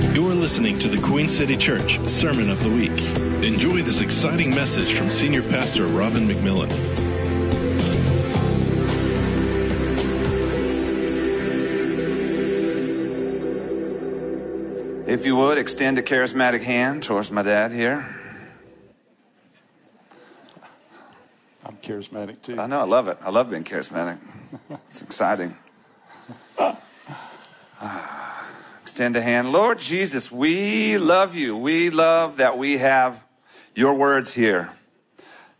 You're listening to the Queen City Church Sermon of the Week. Enjoy this exciting message from Senior Pastor Robin McMillan. If you would, extend a charismatic hand towards my dad here. I'm charismatic too. I know, I love it. I love being charismatic. It's exciting. Extend a hand. Lord Jesus, we love you. We love that we have your words here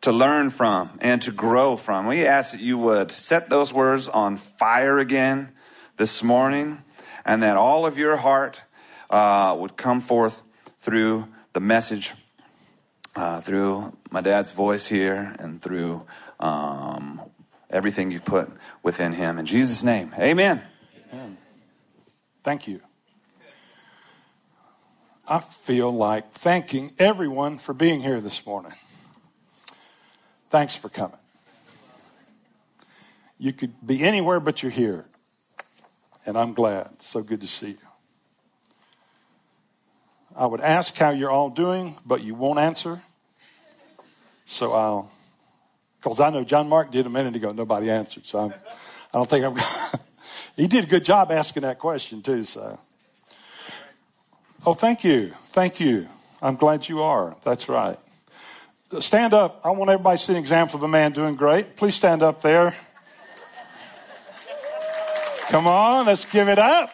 to learn from and to grow from. We ask that you would set those words on fire again this morning and that all of your heart uh, would come forth through the message, uh, through my dad's voice here, and through um, everything you've put within him. In Jesus' name, amen. Amen. Thank you. I feel like thanking everyone for being here this morning. Thanks for coming. You could be anywhere, but you're here. And I'm glad. So good to see you. I would ask how you're all doing, but you won't answer. So I'll, because I know John Mark did a minute ago, nobody answered. So I'm, I don't think I'm, he did a good job asking that question too. So, oh, thank you. Thank you. I'm glad you are. That's right. Stand up. I want everybody to see an example of a man doing great. Please stand up there. Come on, let's give it up.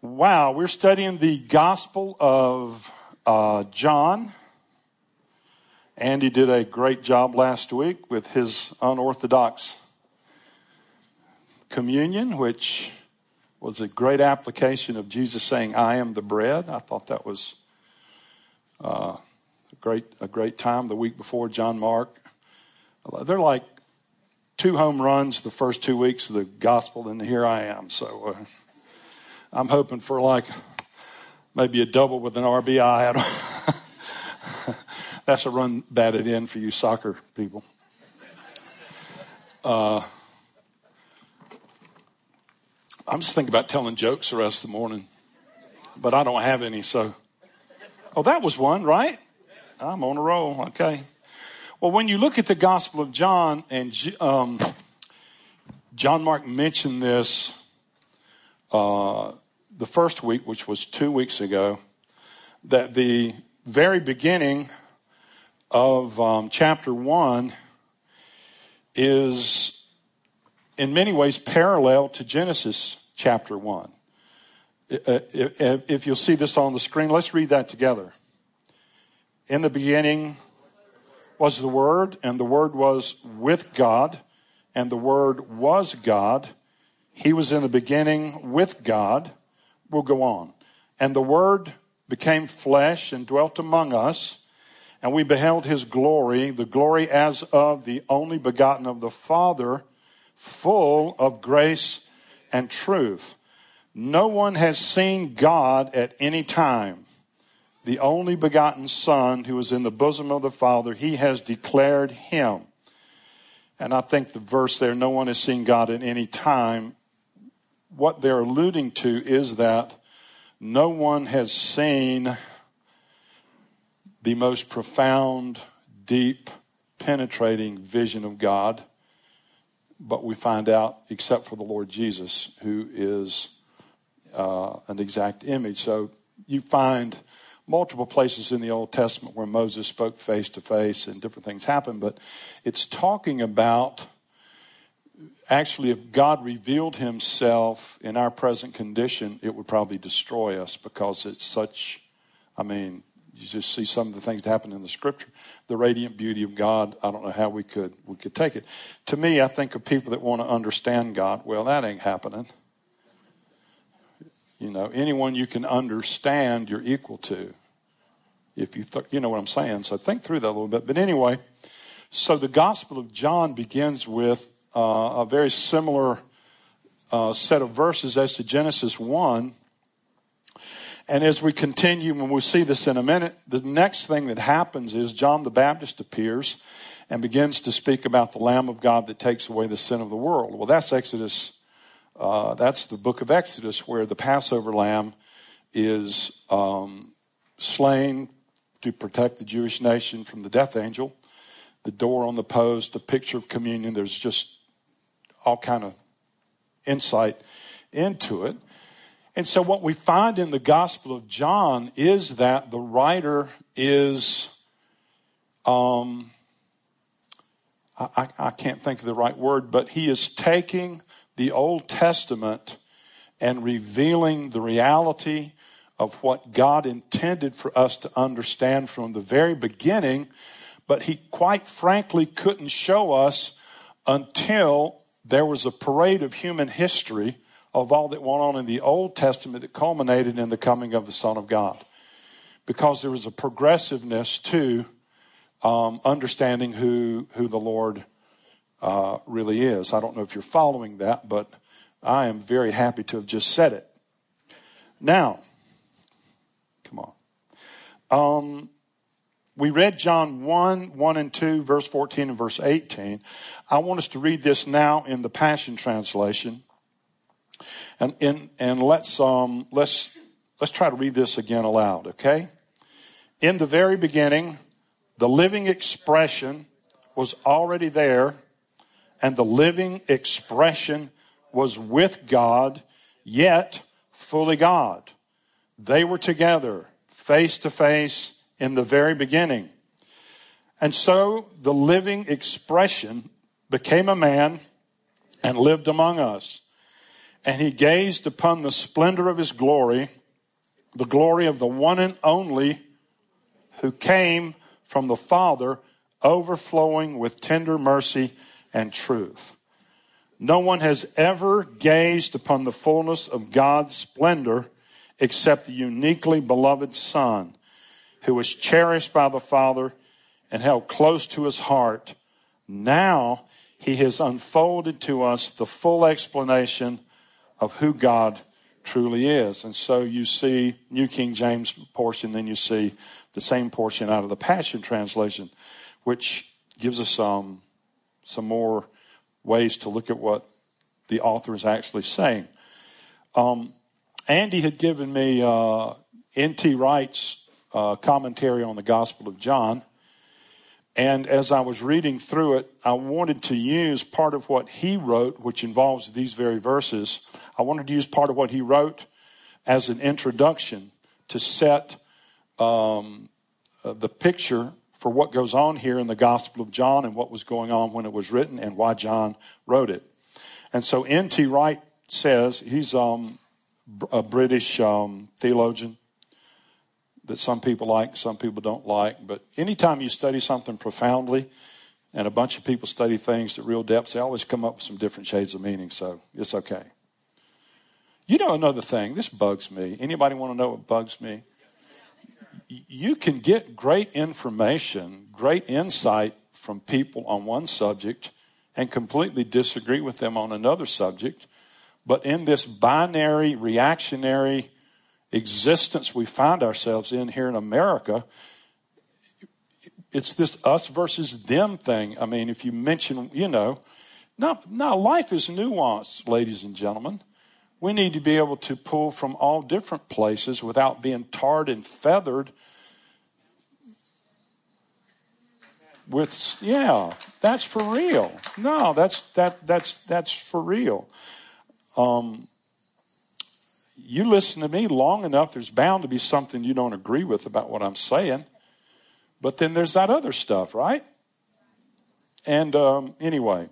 Wow, we're studying the Gospel of uh, John. Andy did a great job last week with his unorthodox communion, which was a great application of Jesus saying, I am the bread. I thought that was uh, a, great, a great time the week before John Mark. They're like two home runs the first two weeks of the gospel, and here I am. So uh, I'm hoping for like maybe a double with an RBI. That's a run batted in for you soccer people. Uh, I'm just thinking about telling jokes the rest of the morning, but I don't have any. So, oh, that was one, right? I'm on a roll. Okay. Well, when you look at the Gospel of John, and um, John Mark mentioned this uh, the first week, which was two weeks ago, that the very beginning of um, chapter one is in many ways parallel to Genesis chapter one. Uh, uh, uh, if you'll see this on the screen, let's read that together. In the beginning was the Word, and the Word was with God, and the Word was God. He was in the beginning with God We'll go on. And the Word became flesh and dwelt among us, and we beheld his glory, the glory as of the only begotten of the Father, full of grace and truth. No one has seen God at any time. The only begotten Son who is in the bosom of the Father, he has declared him. And I think the verse there, no one has seen God at any time, what they're alluding to is that no one has seen the most profound, deep, penetrating vision of God, but we find out, except for the Lord Jesus, who is uh, an exact image. So you find multiple places in the Old Testament where Moses spoke face to face and different things happen, but it's talking about actually, if God revealed himself in our present condition, it would probably destroy us because it's such, I mean, you just see some of the things that happen in the scripture. The radiant beauty of God, I don't know how we could, we could take it. To me, I think of people that want to understand God. Well, that ain't happening. You know, anyone you can understand, you're equal to. If you, th- you know what I'm saying. So think through that a little bit. But anyway, so the Gospel of John begins with uh, a very similar uh, set of verses as to Genesis 1. And as we continue, and we'll see this in a minute, the next thing that happens is John the Baptist appears and begins to speak about the Lamb of God that takes away the sin of the world. Well, that's Exodus Uh, that's the book of Exodus, where the Passover lamb is um, slain to protect the Jewish nation from the death angel. The door on the post, the picture of communion. There's just all kind of insight into it. And so, what we find in the Gospel of John is that the writer is, um, I, I can't think of the right word, but he is taking the Old Testament and revealing the reality of what God intended for us to understand from the very beginning, but he quite frankly couldn't show us until there was a parade of human history of all that went on in the Old Testament that culminated in the coming of the Son of God. Because there was a progressiveness to um, understanding who, who the Lord uh, really is. I don't know if you're following that, but I am very happy to have just said it. Now, come on. Um, we read John 1, 1 and 2, verse 14 and verse 18. I want us to read this now in the Passion Translation. And, and, and let's, um, let's, let's try to read this again aloud, okay? In the very beginning, the living expression was already there, and the living expression was with God, yet fully God. They were together, face to face, in the very beginning. And so the living expression became a man and lived among us. And he gazed upon the splendor of his glory, the glory of the one and only who came from the Father, overflowing with tender mercy and truth. No one has ever gazed upon the fullness of God's splendor except the uniquely beloved Son who was cherished by the Father and held close to his heart. Now he has unfolded to us the full explanation of who God truly is. And so you see New King James portion, then you see the same portion out of the Passion Translation, which gives us some, some more ways to look at what the author is actually saying. Um, Andy had given me uh, N.T. Wright's uh, commentary on the Gospel of John. And as I was reading through it, I wanted to use part of what he wrote, which involves these very verses. I wanted to use part of what he wrote as an introduction to set um, uh, the picture for what goes on here in the Gospel of John and what was going on when it was written and why John wrote it. And so N.T. Wright says, he's um, a British um, theologian, that some people like, some people don't like. But anytime you study something profoundly, and a bunch of people study things to real depths, they always come up with some different shades of meaning. So it's okay. You know another thing. This bugs me. Anybody want to know what bugs me? You can get great information, great insight from people on one subject and completely disagree with them on another subject. But in this binary, reactionary, existence we find ourselves in here in America, it's this us versus them thing. I mean, if you mention, you know, now, now life is nuanced, ladies and gentlemen. We need to be able to pull from all different places without being tarred and feathered with yeah that's for real no that's that that's that's for real um you listen to me long enough, there's bound to be something you don't agree with about what I'm saying. But then there's that other stuff, right? And um, anyway,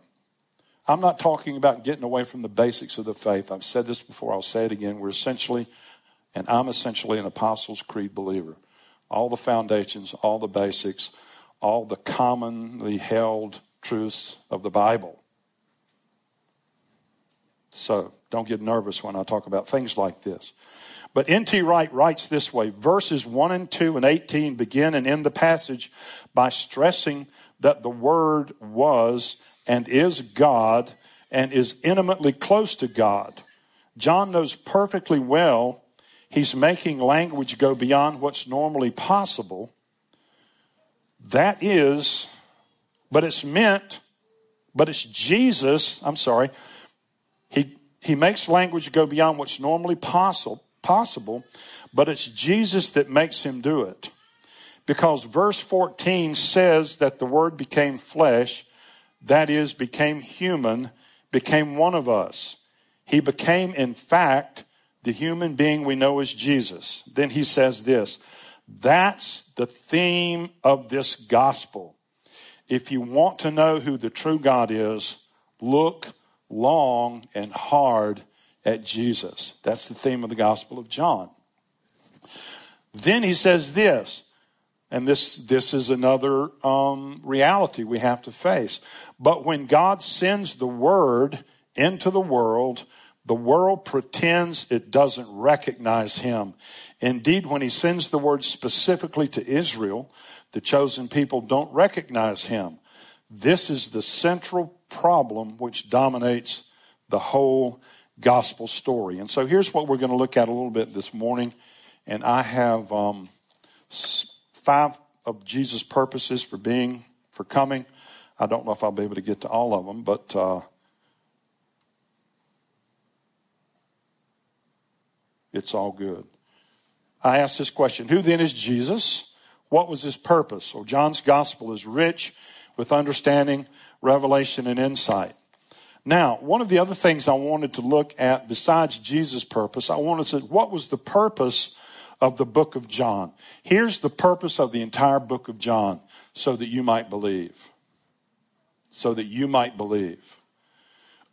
I'm not talking about getting away from the basics of the faith. I've said this before, I'll say it again. We're essentially, and I'm essentially an Apostles' Creed believer. All the foundations, all the basics, all the commonly held truths of the Bible. So, don't get nervous when I talk about things like this. But N.T. Wright writes this way verses 1 and 2 and 18 begin and end the passage by stressing that the Word was and is God and is intimately close to God. John knows perfectly well he's making language go beyond what's normally possible. That is, but it's meant, but it's Jesus, I'm sorry, he makes language go beyond what's normally possible, possible, but it's Jesus that makes him do it. Because verse 14 says that the word became flesh, that is, became human, became one of us. He became, in fact, the human being we know as Jesus. Then he says this that's the theme of this gospel. If you want to know who the true God is, look long and hard at Jesus. That's the theme of the Gospel of John. Then he says this, and this, this is another um, reality we have to face. But when God sends the Word into the world, the world pretends it doesn't recognize him. Indeed, when he sends the word specifically to Israel, the chosen people don't recognize him. This is the central problem which dominates the whole gospel story. And so here's what we're going to look at a little bit this morning. And I have um, five of Jesus' purposes for being, for coming. I don't know if I'll be able to get to all of them, but uh, it's all good. I asked this question Who then is Jesus? What was his purpose? So, John's gospel is rich with understanding, revelation, and insight. Now, one of the other things I wanted to look at besides Jesus' purpose, I wanted to say, what was the purpose of the book of John? Here's the purpose of the entire book of John so that you might believe. So that you might believe.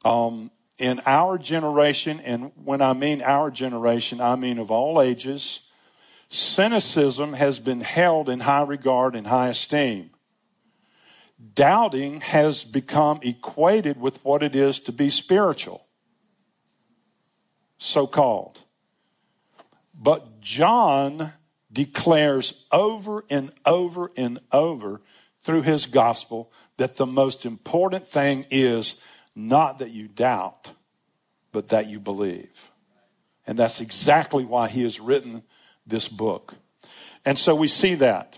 Um, in our generation, and when I mean our generation, I mean of all ages, cynicism has been held in high regard and high esteem. Doubting has become equated with what it is to be spiritual, so called. But John declares over and over and over through his gospel that the most important thing is not that you doubt, but that you believe. And that's exactly why he has written this book. And so we see that.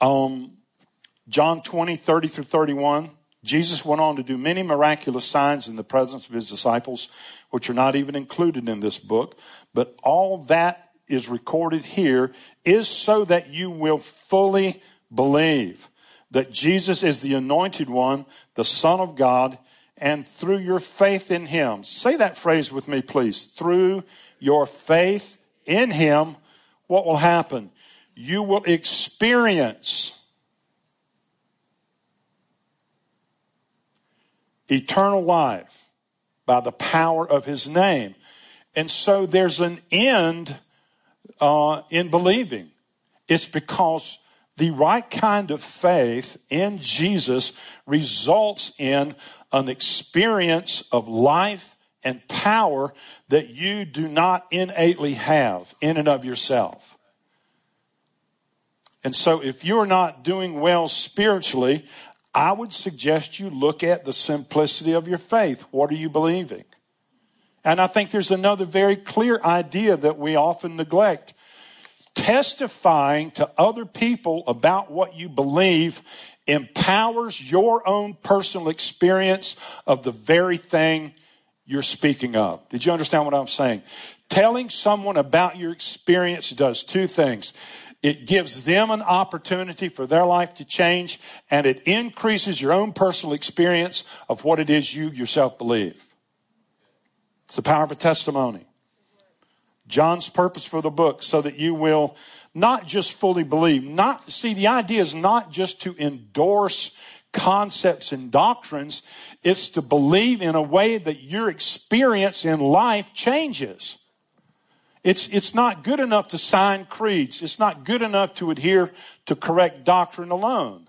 Um, John 20, 30 through 31, Jesus went on to do many miraculous signs in the presence of his disciples, which are not even included in this book. But all that is recorded here is so that you will fully believe that Jesus is the anointed one, the Son of God, and through your faith in Him. Say that phrase with me, please. Through your faith in Him, what will happen? You will experience eternal life by the power of His name. And so there's an end uh, in believing. It's because the right kind of faith in Jesus results in an experience of life and power that you do not innately have in and of yourself. And so, if you're not doing well spiritually, I would suggest you look at the simplicity of your faith. What are you believing? And I think there's another very clear idea that we often neglect testifying to other people about what you believe empowers your own personal experience of the very thing you're speaking of. Did you understand what I'm saying? Telling someone about your experience does two things. It gives them an opportunity for their life to change and it increases your own personal experience of what it is you yourself believe. It's the power of a testimony. John's purpose for the book so that you will not just fully believe. Not, see, the idea is not just to endorse concepts and doctrines. It's to believe in a way that your experience in life changes. It's, it's not good enough to sign creeds. It's not good enough to adhere to correct doctrine alone.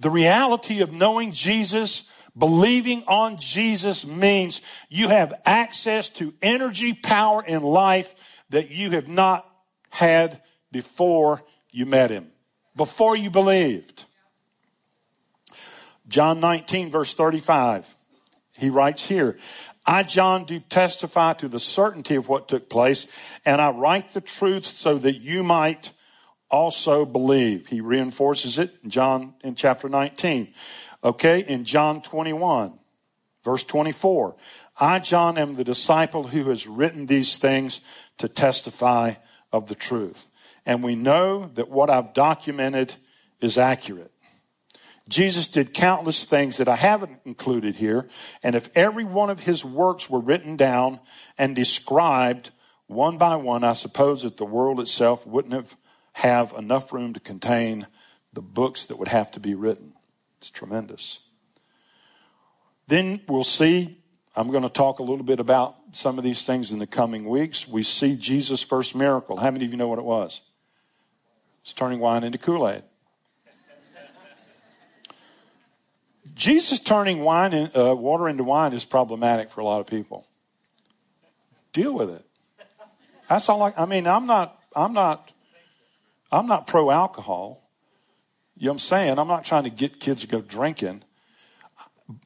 The reality of knowing Jesus Believing on Jesus means you have access to energy, power, and life that you have not had before you met him, before you believed. John 19, verse 35, he writes here, I, John, do testify to the certainty of what took place, and I write the truth so that you might also believe. He reinforces it in John in chapter 19. Okay, in John 21, Verse 24 I, John, am the disciple who has written these things to testify of the truth. And we know that what I've documented is accurate. Jesus did countless things that I haven't included here. And if every one of his works were written down and described one by one, I suppose that the world itself wouldn't have, have enough room to contain the books that would have to be written. It's tremendous. Then we'll see, I'm going to talk a little bit about some of these things in the coming weeks. We see Jesus' first miracle. How many of you know what it was? It's turning wine into Kool Aid. Jesus turning wine in, uh, water into wine is problematic for a lot of people. Deal with it. That's all I, I mean, I'm not, I'm not, I'm not pro alcohol. You know what I'm saying? I'm not trying to get kids to go drinking.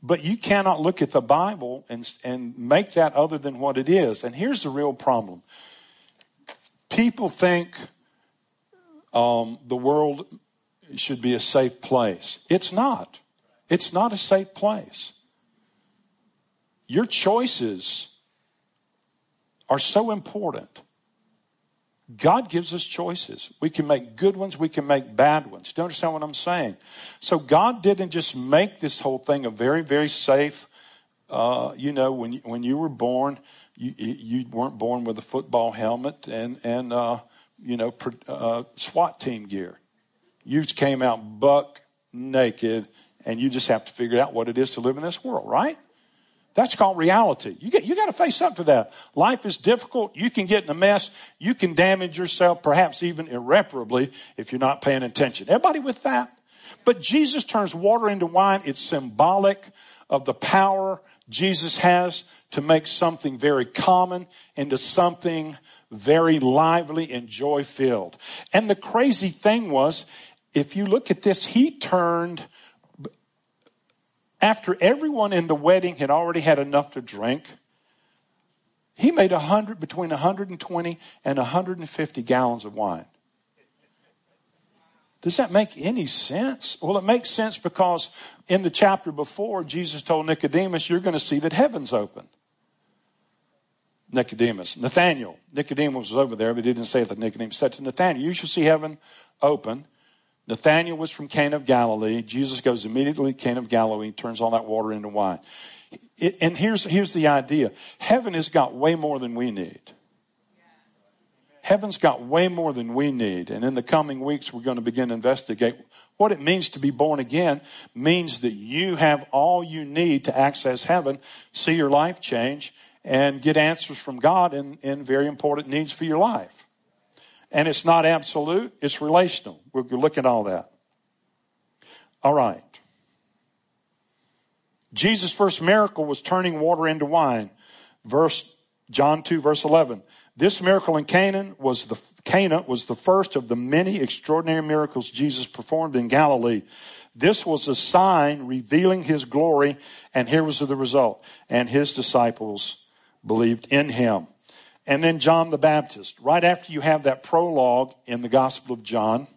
But you cannot look at the Bible and, and make that other than what it is. And here's the real problem people think um, the world should be a safe place. It's not. It's not a safe place. Your choices are so important. God gives us choices. We can make good ones, we can make bad ones. Do you understand what I'm saying? So God didn't just make this whole thing a very, very safe. Uh, you know, when you, when you were born, you, you weren't born with a football helmet and and uh, you know uh, SWAT team gear. You came out buck naked and you just have to figure out what it is to live in this world, right? That's called reality. You get, you got to face up to that. Life is difficult. You can get in a mess. You can damage yourself, perhaps even irreparably, if you're not paying attention. Everybody with that? But Jesus turns water into wine. It's symbolic of the power Jesus has to make something very common into something very lively and joy filled. And the crazy thing was, if you look at this, he turned after everyone in the wedding had already had enough to drink, he made a hundred between 120 and 150 gallons of wine. Does that make any sense? Well, it makes sense because in the chapter before, Jesus told Nicodemus, You're going to see that heaven's open. Nicodemus, Nathaniel, Nicodemus was over there, but he didn't say that. Nicodemus said to Nathaniel, You shall see heaven open Nathaniel was from Cana of Galilee. Jesus goes immediately to Cana of Galilee, turns all that water into wine. It, and here's, here's the idea heaven has got way more than we need. Heaven's got way more than we need. And in the coming weeks, we're going to begin to investigate what it means to be born again means that you have all you need to access heaven, see your life change, and get answers from God in, in very important needs for your life. And it's not absolute, it's relational. We'll look at all that. All right. Jesus' first miracle was turning water into wine. Verse John 2 verse 11. This miracle in Canaan was the Cana was the first of the many extraordinary miracles Jesus performed in Galilee. This was a sign revealing his glory and here was the result. And his disciples believed in him. And then John the Baptist. Right after you have that prologue in the Gospel of John,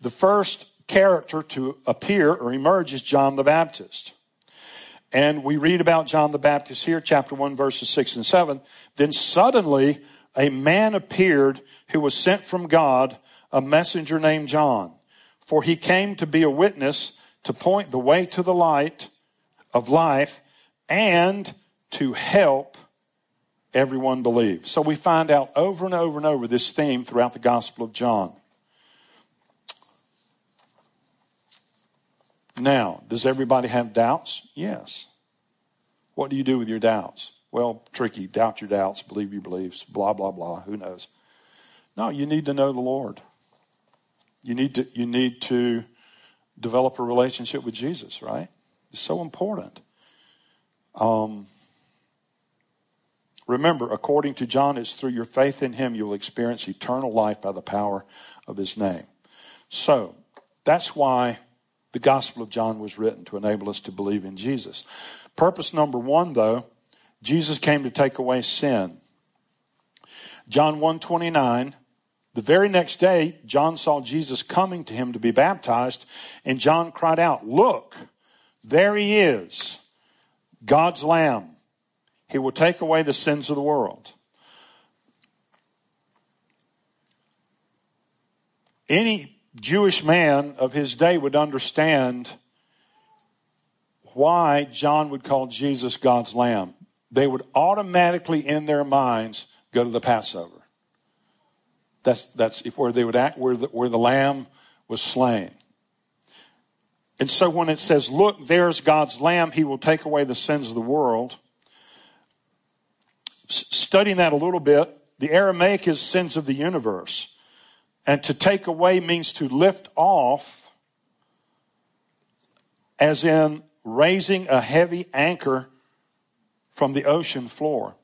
the first character to appear or emerge is John the Baptist. And we read about John the Baptist here, chapter 1, verses 6 and 7. Then suddenly a man appeared who was sent from God, a messenger named John. For he came to be a witness, to point the way to the light of life, and to help everyone believe. So we find out over and over and over this theme throughout the Gospel of John. Now, does everybody have doubts? Yes. What do you do with your doubts? Well, tricky. Doubt your doubts, believe your beliefs, blah, blah, blah. Who knows? No, you need to know the Lord. You need to, you need to develop a relationship with Jesus, right? It's so important. Um, Remember, according to John, it's through your faith in him you will experience eternal life by the power of his name. So, that's why the Gospel of John was written to enable us to believe in Jesus. Purpose number one, though, Jesus came to take away sin. John 129, the very next day, John saw Jesus coming to him to be baptized, and John cried out, Look, there he is God's Lamb. He will take away the sins of the world. Any Jewish man of his day would understand why John would call Jesus God's Lamb. They would automatically, in their minds, go to the Passover. That's, that's where they would act, where the, where the lamb was slain. And so when it says, look, there's God's lamb, he will take away the sins of the world. Studying that a little bit, the Aramaic is sins of the universe. And to take away means to lift off, as in raising a heavy anchor from the ocean floor.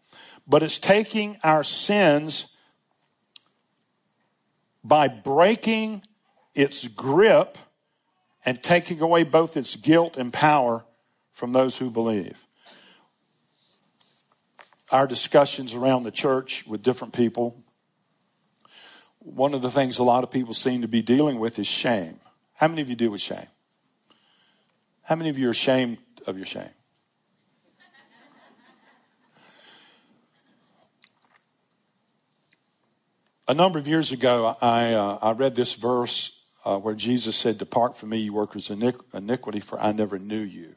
But it's taking our sins by breaking its grip and taking away both its guilt and power from those who believe. Our discussions around the church with different people, one of the things a lot of people seem to be dealing with is shame. How many of you deal with shame? How many of you are ashamed of your shame? A number of years ago, I, uh, I read this verse uh, where Jesus said, Depart from me, you workers of iniquity, for I never knew you.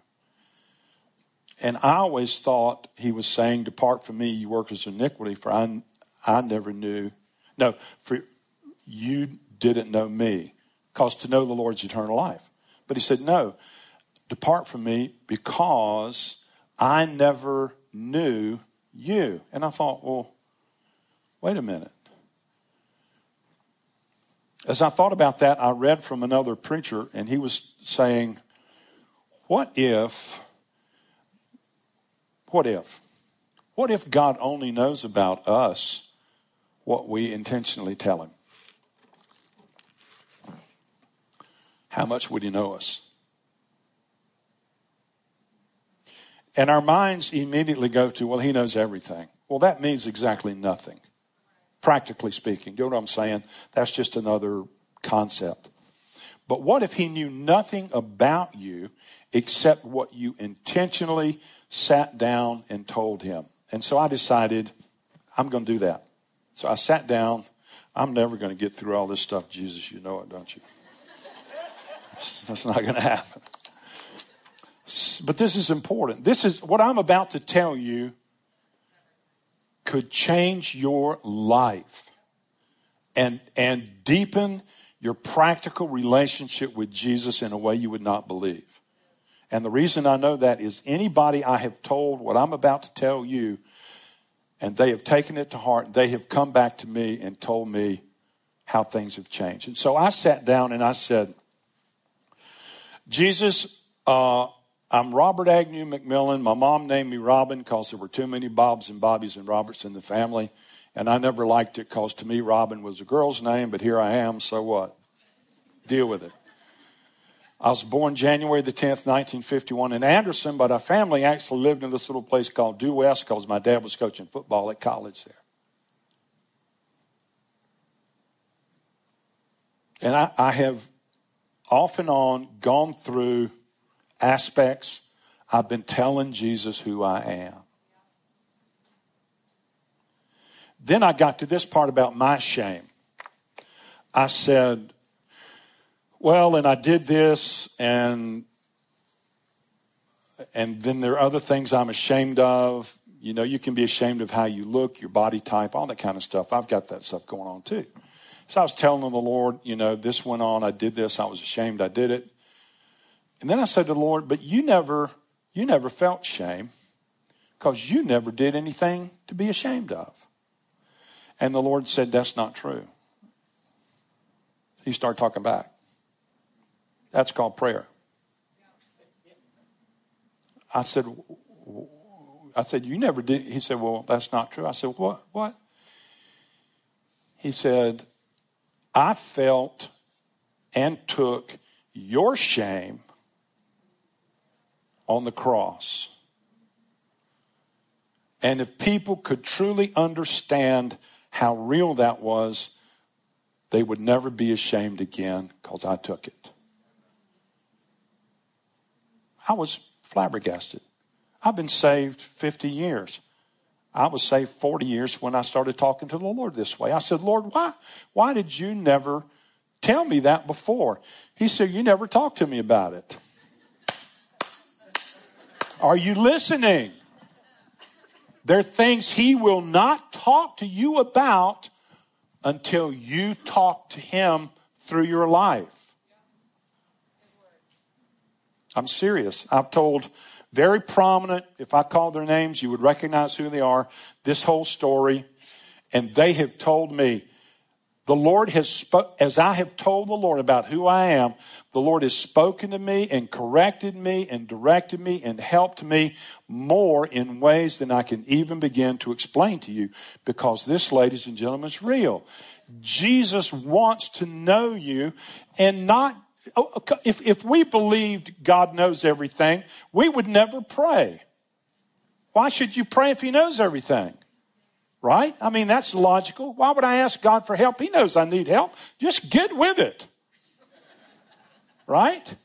And I always thought he was saying, Depart from me, you workers of iniquity, for I, I never knew. No, for you didn't know me, because to know the Lord's eternal life. But he said, No, depart from me because I never knew you. And I thought, Well, wait a minute. As I thought about that, I read from another preacher, and he was saying, What if, what if, what if God only knows about us what we intentionally tell him? How much would he know us? And our minds immediately go to, well, he knows everything. Well, that means exactly nothing practically speaking. Do you know what I'm saying? That's just another concept. But what if he knew nothing about you except what you intentionally sat down and told him? And so I decided I'm going to do that. So I sat down. I'm never going to get through all this stuff, Jesus. You know it, don't you? That's not going to happen. But this is important. This is what I'm about to tell you could change your life and, and deepen your practical relationship with Jesus in a way you would not believe. And the reason I know that is anybody I have told what I'm about to tell you, and they have taken it to heart, they have come back to me and told me how things have changed. And so I sat down and I said, Jesus, uh, I'm Robert Agnew McMillan. My mom named me Robin because there were too many Bobs and Bobbies and Roberts in the family. And I never liked it because to me, Robin was a girl's name, but here I am, so what? Deal with it. I was born January the 10th, 1951 in Anderson, but our family actually lived in this little place called Due West because my dad was coaching football at college there. And I, I have off and on gone through aspects, I've been telling Jesus who I am. Then I got to this part about my shame. I said, well, and I did this and and then there are other things I'm ashamed of. You know, you can be ashamed of how you look, your body type, all that kind of stuff. I've got that stuff going on too. So I was telling the Lord, you know, this went on, I did this, I was ashamed I did it. And then I said to the Lord, but you never, you never felt shame because you never did anything to be ashamed of. And the Lord said, that's not true. He started talking back. That's called prayer. I said, I said, you never did. He said, well, that's not true. I said, what? What? He said, I felt and took your shame on the cross. And if people could truly understand how real that was, they would never be ashamed again because I took it. I was flabbergasted. I've been saved 50 years. I was saved 40 years when I started talking to the Lord this way. I said, Lord, why, why did you never tell me that before? He said, You never talked to me about it. Are you listening? There are things he will not talk to you about until you talk to him through your life. I'm serious. I've told very prominent, if I call their names, you would recognize who they are, this whole story. And they have told me, the Lord has spoke, as I have told the Lord about who I am, the Lord has spoken to me and corrected me and directed me and helped me more in ways than I can even begin to explain to you because this, ladies and gentlemen, is real. Jesus wants to know you and not, Oh, if, if we believed God knows everything, we would never pray. Why should you pray if He knows everything? Right? I mean, that's logical. Why would I ask God for help? He knows I need help. Just get with it. Right?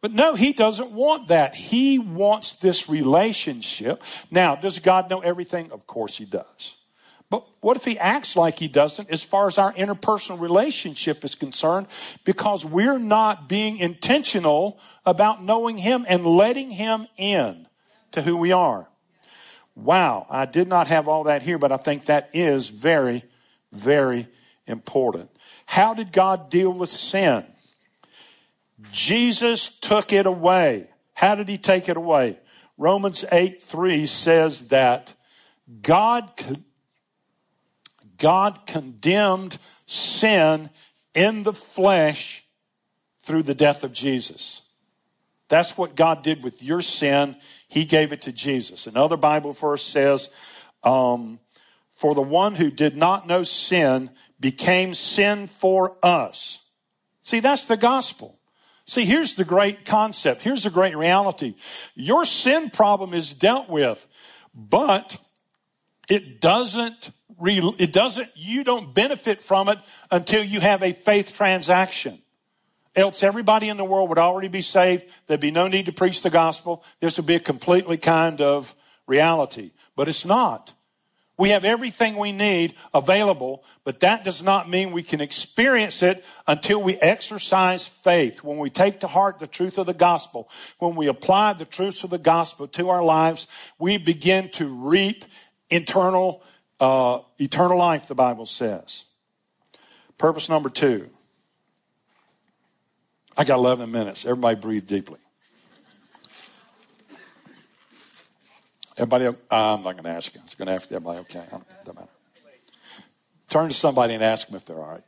But no, he doesn't want that. He wants this relationship. Now, does God know everything? Of course he does. But what if he acts like he doesn't as far as our interpersonal relationship is concerned because we're not being intentional about knowing him and letting him in to who we are? Wow, I did not have all that here, but I think that is very, very important. How did God deal with sin? Jesus took it away. How did he take it away? Romans 8 3 says that God, God condemned sin in the flesh through the death of Jesus. That's what God did with your sin he gave it to Jesus. Another Bible verse says, um, For the one who did not know sin became sin for us. See, that's the gospel. See, here's the great concept. Here's the great reality. Your sin problem is dealt with, but it doesn't, it doesn't, you don't benefit from it until you have a faith transaction. Else everybody in the world would already be saved. There'd be no need to preach the gospel. This would be a completely kind of reality. But it's not. We have everything we need available, but that does not mean we can experience it until we exercise faith. When we take to heart the truth of the gospel, when we apply the truths of the gospel to our lives, we begin to reap eternal, uh, eternal life, the Bible says. Purpose number two I got 11 minutes. Everybody breathe deeply. Everybody, I'm not going to ask you. I'm going to ask everybody, okay? Doesn't matter. Turn to somebody and ask them if they're all right.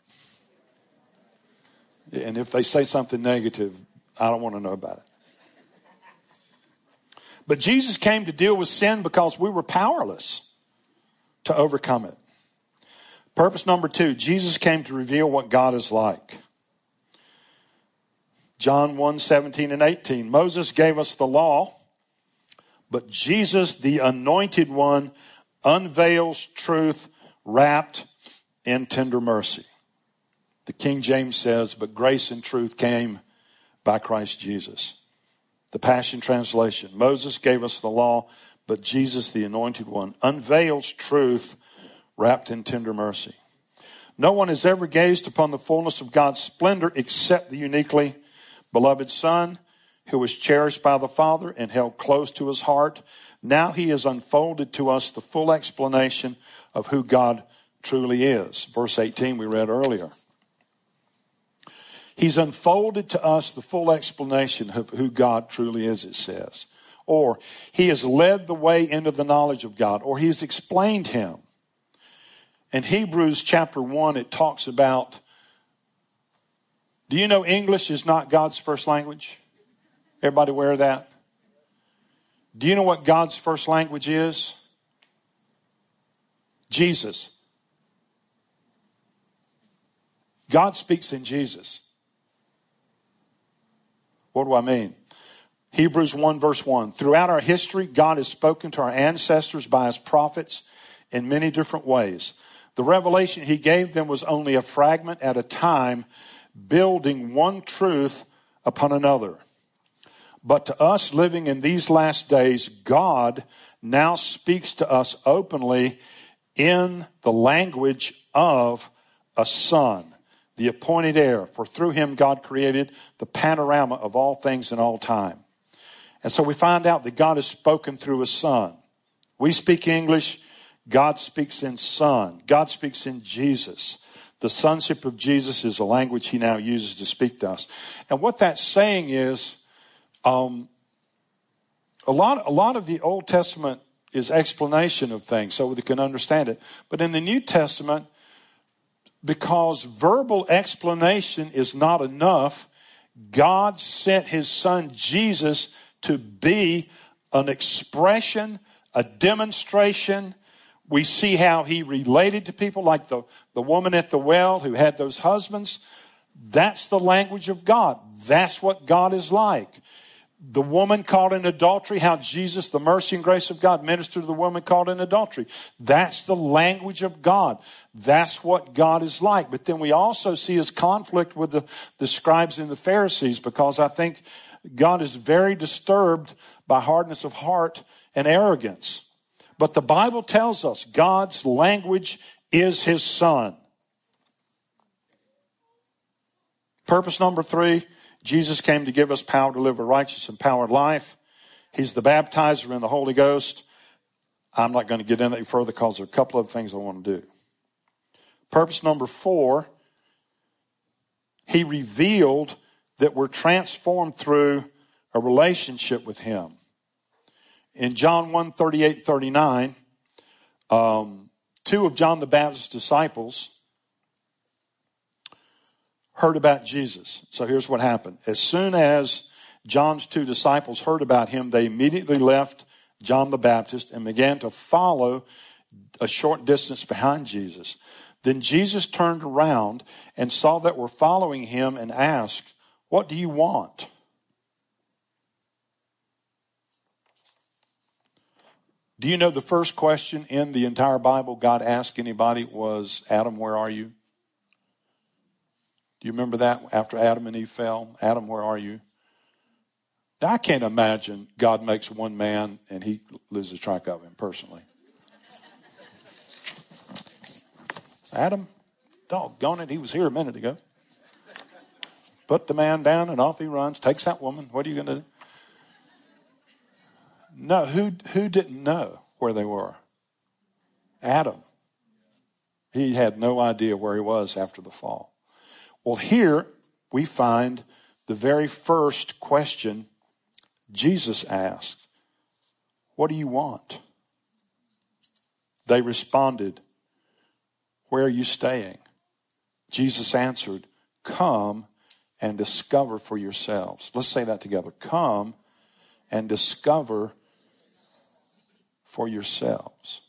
And if they say something negative, I don't want to know about it. But Jesus came to deal with sin because we were powerless to overcome it. Purpose number two Jesus came to reveal what God is like. John 1 17 and 18. Moses gave us the law, but Jesus, the anointed one, unveils truth wrapped in tender mercy. The King James says, but grace and truth came by Christ Jesus. The Passion Translation Moses gave us the law, but Jesus, the anointed one, unveils truth wrapped in tender mercy. No one has ever gazed upon the fullness of God's splendor except the uniquely beloved Son, who was cherished by the Father and held close to his heart. Now he has unfolded to us the full explanation of who God truly is. Verse 18 we read earlier. He's unfolded to us the full explanation of who God truly is, it says. Or he has led the way into the knowledge of God, or he's explained him. In Hebrews chapter 1, it talks about do you know English is not God's first language? Everybody aware of that? Do you know what God's first language is? Jesus. God speaks in Jesus. What do I mean? Hebrews 1 verse 1. Throughout our history, God has spoken to our ancestors by his prophets in many different ways. The revelation he gave them was only a fragment at a time building one truth upon another. But to us living in these last days, God now speaks to us openly in the language of a son, the appointed heir, for through him God created the panorama of all things in all time. And so we find out that God has spoken through a son. We speak English, God speaks in son, God speaks in Jesus. The sonship of Jesus is a language he now uses to speak to us. And what that's saying is, um, a lot, a lot of the Old Testament is explanation of things so we can understand it. But in the New Testament, because verbal explanation is not enough, God sent his son Jesus to be an expression, a demonstration. We see how he related to people, like the, the woman at the well who had those husbands. That's the language of God. That's what God is like the woman caught in adultery, how Jesus, the mercy and grace of God, ministered to the woman caught in adultery. That's the language of God. That's what God is like. But then we also see his conflict with the, the scribes and the Pharisees because I think God is very disturbed by hardness of heart and arrogance. But the Bible tells us God's language is his son. Purpose number three Jesus came to give us power to live a righteous, empowered life. He's the baptizer in the Holy Ghost. I'm not going to get into it further because there are a couple of things I want to do. Purpose number four, he revealed that we're transformed through a relationship with him. In John 1 38 39, um, two of John the Baptist's disciples heard about Jesus. So here's what happened. As soon as John's two disciples heard about him, they immediately left John the Baptist and began to follow a short distance behind Jesus. Then Jesus turned around and saw that we're following him and asked, What do you want? Do you know the first question in the entire Bible God asked anybody was, Adam, where are you? Do you remember that after Adam and Eve fell? Adam, where are you? Now, I can't imagine God makes one man and he loses track of him personally. Adam, doggone it, he was here a minute ago. Put the man down and off he runs, takes that woman. What are you going to do? No, who, who didn't know where they were? Adam. He had no idea where he was after the fall. Well, here we find the very first question Jesus asked What do you want? They responded, Where are you staying? Jesus answered, Come and discover for yourselves. Let's say that together. Come and discover for yourselves.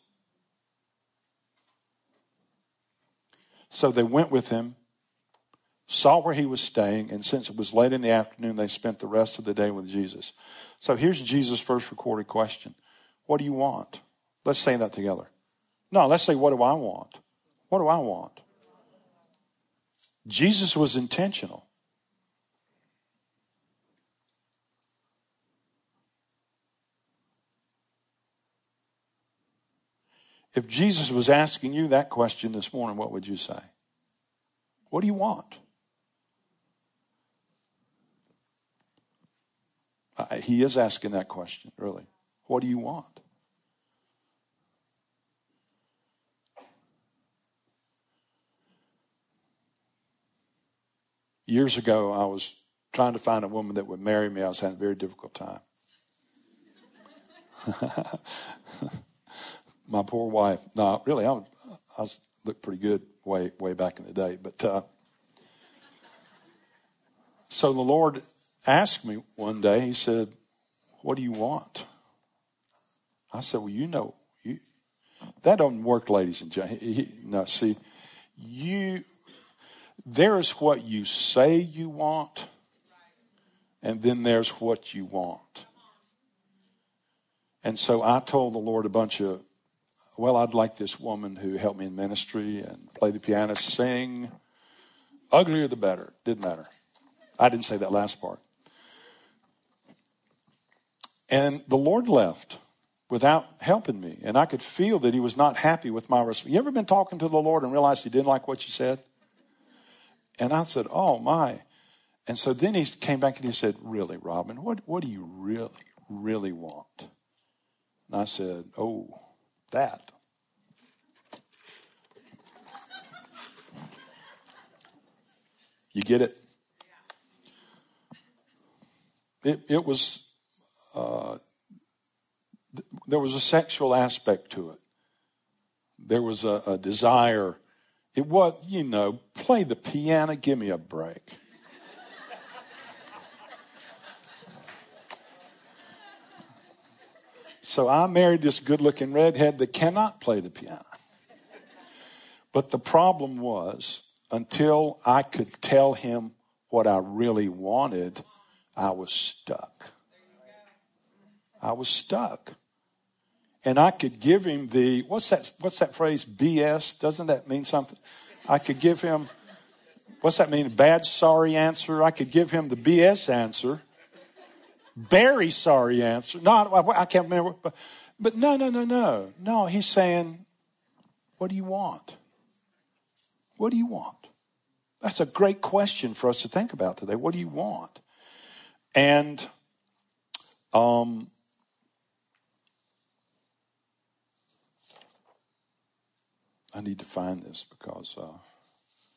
So they went with him saw where he was staying, and since it was late in the afternoon, they spent the rest of the day with Jesus. So here's Jesus' first recorded question What do you want? Let's say that together. No, let's say, What do I want? What do I want? Jesus was intentional. If Jesus was asking you that question this morning, what would you say? What do you want? Uh, he is asking that question, really. What do you want? Years ago, I was trying to find a woman that would marry me. I was having a very difficult time. My poor wife. No, really, I, was, I looked pretty good way way back in the day. But uh, so the Lord asked me one day, he said, What do you want? I said, Well, you know, you, that don't work, ladies and gentlemen. No, see, you, there's what you say you want, and then there's what you want. And so I told the Lord a bunch of, well, I'd like this woman who helped me in ministry and play the piano, sing. Uglier the better. Didn't matter. I didn't say that last part. And the Lord left without helping me. And I could feel that he was not happy with my response. You ever been talking to the Lord and realized he didn't like what you said? And I said, Oh my. And so then he came back and he said, Really, Robin, what, what do you really, really want? And I said, Oh, that. You get it? It, it was, uh, th- there was a sexual aspect to it. There was a, a desire. It was, you know, play the piano, give me a break. So I married this good looking redhead that cannot play the piano. But the problem was, until I could tell him what I really wanted, I was stuck. I was stuck. And I could give him the what's that what's that phrase BS? Doesn't that mean something? I could give him what's that mean? A bad sorry answer. I could give him the BS answer very sorry answer. Not, I, can't remember. But, but no, no, no, no. No, he's saying, what do you want? What do you want? That's a great question for us to think about today. What do you want? And um, I need to find this because uh,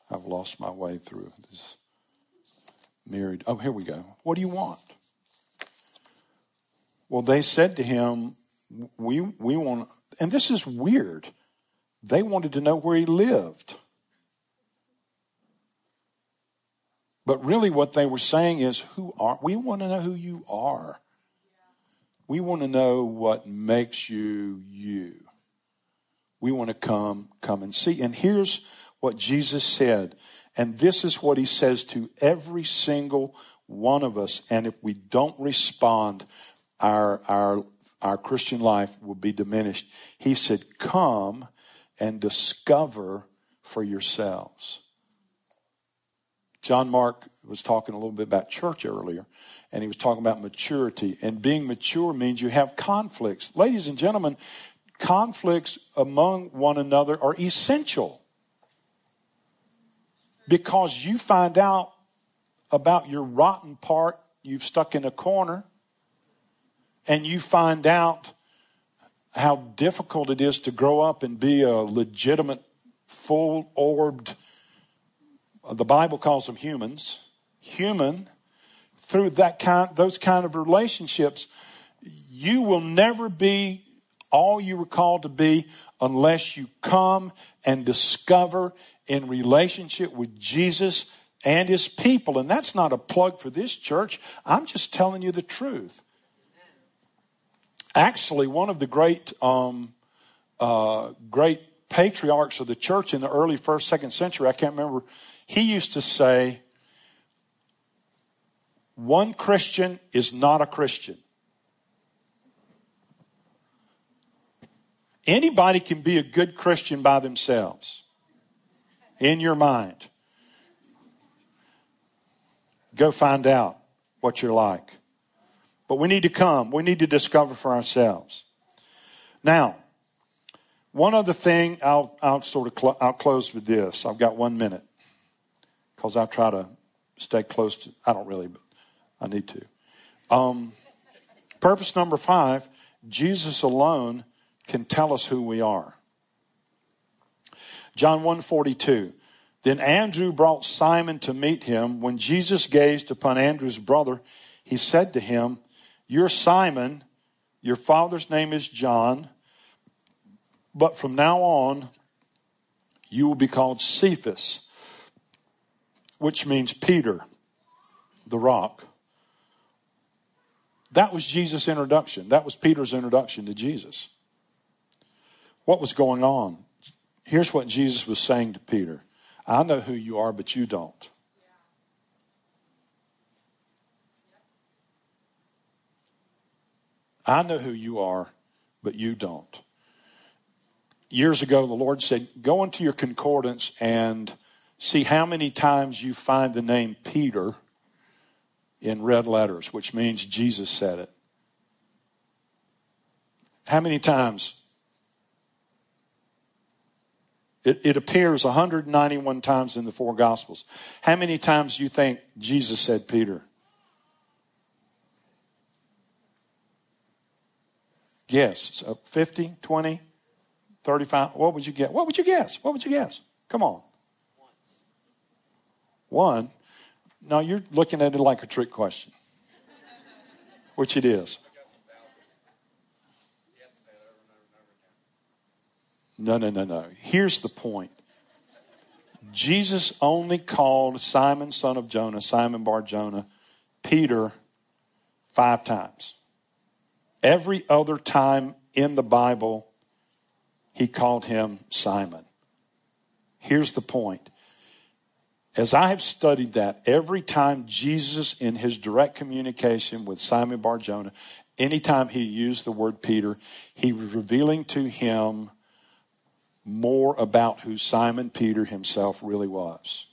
I've lost my way through this myriad. Oh, here we go. What do you want? Well, they said to him, we, we want, and this is weird. They wanted to know where he lived. But really, what they were saying is, who are, we want to know who you are. We want to know what makes you you. We want to come, come and see. And here's what Jesus said. And this is what he says to every single one of us. And if we don't respond, our, our, our Christian life will be diminished. He said, Come and discover for yourselves. John Mark was talking a little bit about church earlier, and he was talking about maturity. And being mature means you have conflicts. Ladies and gentlemen, conflicts among one another are essential because you find out about your rotten part you've stuck in a corner and you find out how difficult it is to grow up and be a legitimate, full orbed, uh, the Bible calls them humans, human, through that kind, those kind of relationships, you will never be all you were called to be unless you come and discover in relationship with Jesus and his people. And that's not a plug for this church. I'm just telling you the truth actually one of the great um, uh, great patriarchs of the church in the early first second century i can't remember he used to say one christian is not a christian. Anybody can be a good christian by themselves in your mind. Go find out what you're like but we need to come. We need to discover for ourselves. Now, one other thing, I'll, I'll sort of cl- I'll close with this. I've got one minute because I try to stay close to. I don't really, but I need to. Um, purpose number five: Jesus alone can tell us who we are. John 142. Then Andrew brought Simon to meet him. When Jesus gazed upon Andrew's brother, he said to him, you're Simon, your father's name is John, but from now on, you will be called Cephas, which means Peter, the rock. That was Jesus' introduction. That was Peter's introduction to Jesus. What was going on? Here's what Jesus was saying to Peter I know who you are, but you don't. I know who you are, but you don't. Years ago, the Lord said, Go into your concordance and see how many times you find the name Peter in red letters, which means Jesus said it. How many times? It, it, appears 191 times in the four Gospels. How many times do you think Jesus said Peter? Guess. So uh, 50, 20, 35. What would you get? What would you guess? What would you guess? Come on. One. No, you're looking at it like a trick question, which it is. No, no, no, no. Here's the point. Jesus only called Simon, son of Jonah, Simon Bar Jonah, Peter, five times. Every other time in the Bible, he called him Simon. Here's the point. As I have studied that, every time Jesus, in his direct communication with Simon Bar Jonah, anytime he used the word Peter, he was revealing to him more about who Simon Peter himself really was.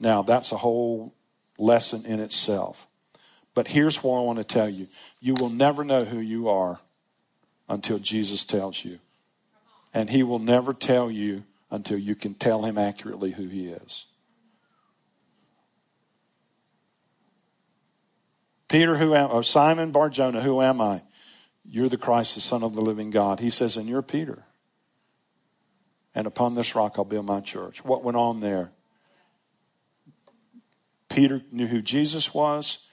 Now, that's a whole lesson in itself. But here's what I want to tell you you will never know who you are until Jesus tells you. And he will never tell you until you can tell him accurately who he is. Peter, who am, or Simon Barjona, who am I? You're the Christ, the Son of the living God. He says, and you're Peter and upon this rock I'll build my church. What went on there? Peter knew who Jesus was.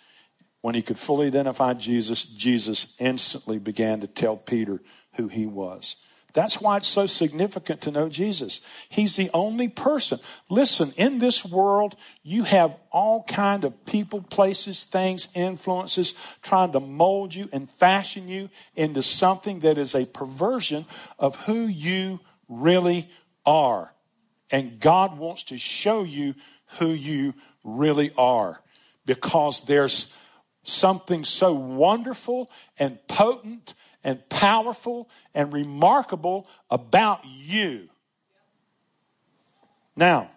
When he could fully identify Jesus, Jesus instantly began to tell Peter who he was. That's why it's so significant to know Jesus. He's the only person. Listen, in this world, you have all kind of people, places, things, influences trying to mold you and fashion you into something that is a perversion of who you really are. And God wants to show you who you really are because there's something so wonderful and potent and powerful and remarkable about you. Now,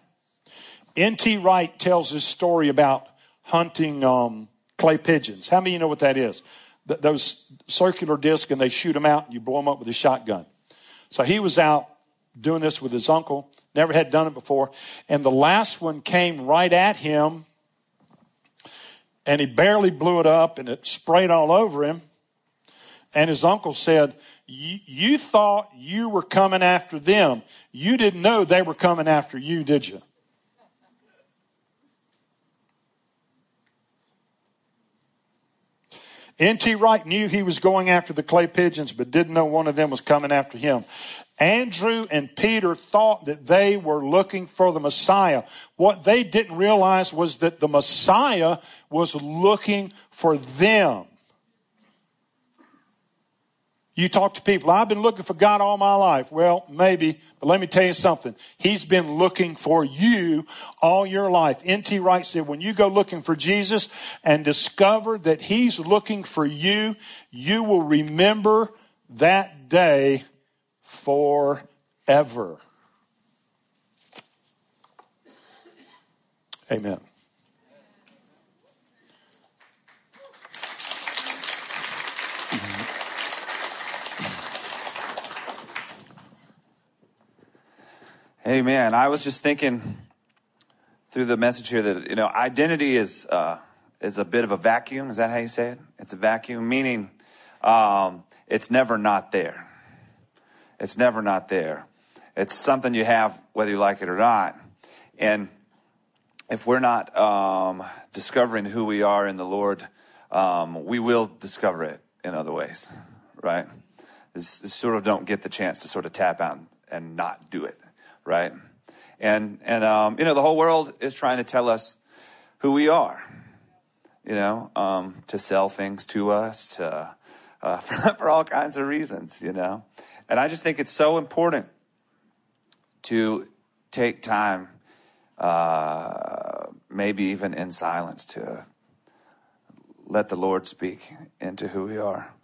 N.T. Wright tells this story about hunting um, clay pigeons. How many of you know what that is? Th- those circular discs, and they shoot them out, and you blow them up with a shotgun. So he was out doing this with his uncle. Never had done it before. And the last one came right at him. And he barely blew it up and it sprayed all over him. And his uncle said, You thought you were coming after them. You didn't know they were coming after you, did you? N.T. Wright knew he was going after the clay pigeons, but didn't know one of them was coming after him. Andrew and Peter thought that they were looking for the Messiah. What they didn't realize was that the Messiah was looking for them. You talk to people, I've been looking for God all my life. Well, maybe, but let me tell you something. He's been looking for you all your life. N.T. Wright said, when you go looking for Jesus and discover that He's looking for you, you will remember that day forever. Amen. Amen. I was just thinking through the message here that you know identity is uh, is a bit of a vacuum. Is that how you say it? It's a vacuum, meaning um, it's never not there. It's never not there. It's something you have whether you like it or not. And if we're not um, discovering who we are in the Lord, um, we will discover it in other ways, right? This sort of don't get the chance to sort of tap out and not do it, right? And and um, you know the whole world is trying to tell us who we are, you know, um, to sell things to us, to uh, for, for all kinds of reasons, you know. And I just think it's so important to take time, uh, maybe even in silence, to let the Lord speak into who we are.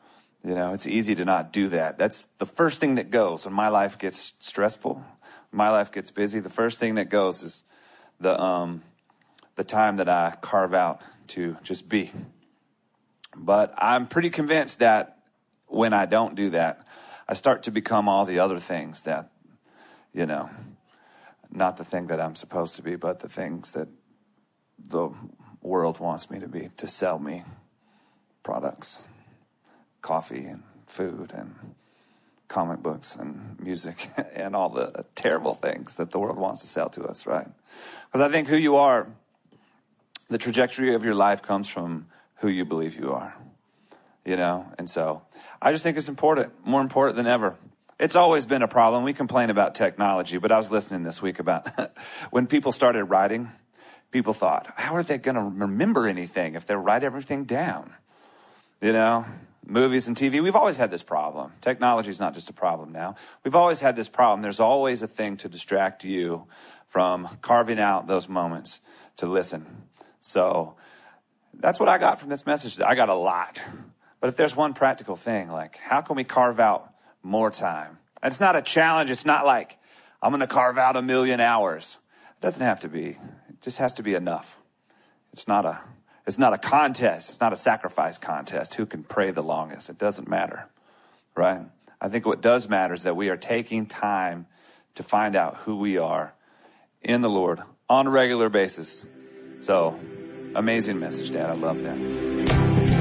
You know, it's easy to not do that. That's the first thing that goes when my life gets stressful, my life gets busy. The first thing that goes is the um, the time that I carve out to just be. But I'm pretty convinced that when I don't do that, I start to become all the other things that, you know, not the thing that I'm supposed to be, but the things that the world wants me to be to sell me products, coffee and food and comic books and music and all the terrible things that the world wants to sell to us, right? Because I think who you are, the trajectory of your life comes from who you believe you are, you know? And so I just think it's important, more important than ever. It's always been a problem. We complain about technology, but I was listening this week about when people started writing, people thought, how are they going to remember anything if they write everything down? You know, movies and TV, we've always had this problem. Technology is not just a problem now. We've always had this problem. There's always a thing to distract you from carving out those moments to listen. So that's what I got from this message. I got a lot. But if there's one practical thing, like how can we carve out more time? It's not a challenge. It's not like I'm going to carve out a million hours. It doesn't have to be. It just has to be enough. It's not a it's not a contest. It's not a sacrifice contest. Who can pray the longest? It doesn't matter, right? I think what does matter is that we are taking time to find out who we are in the Lord on a regular basis. So, amazing message, Dad. I love that.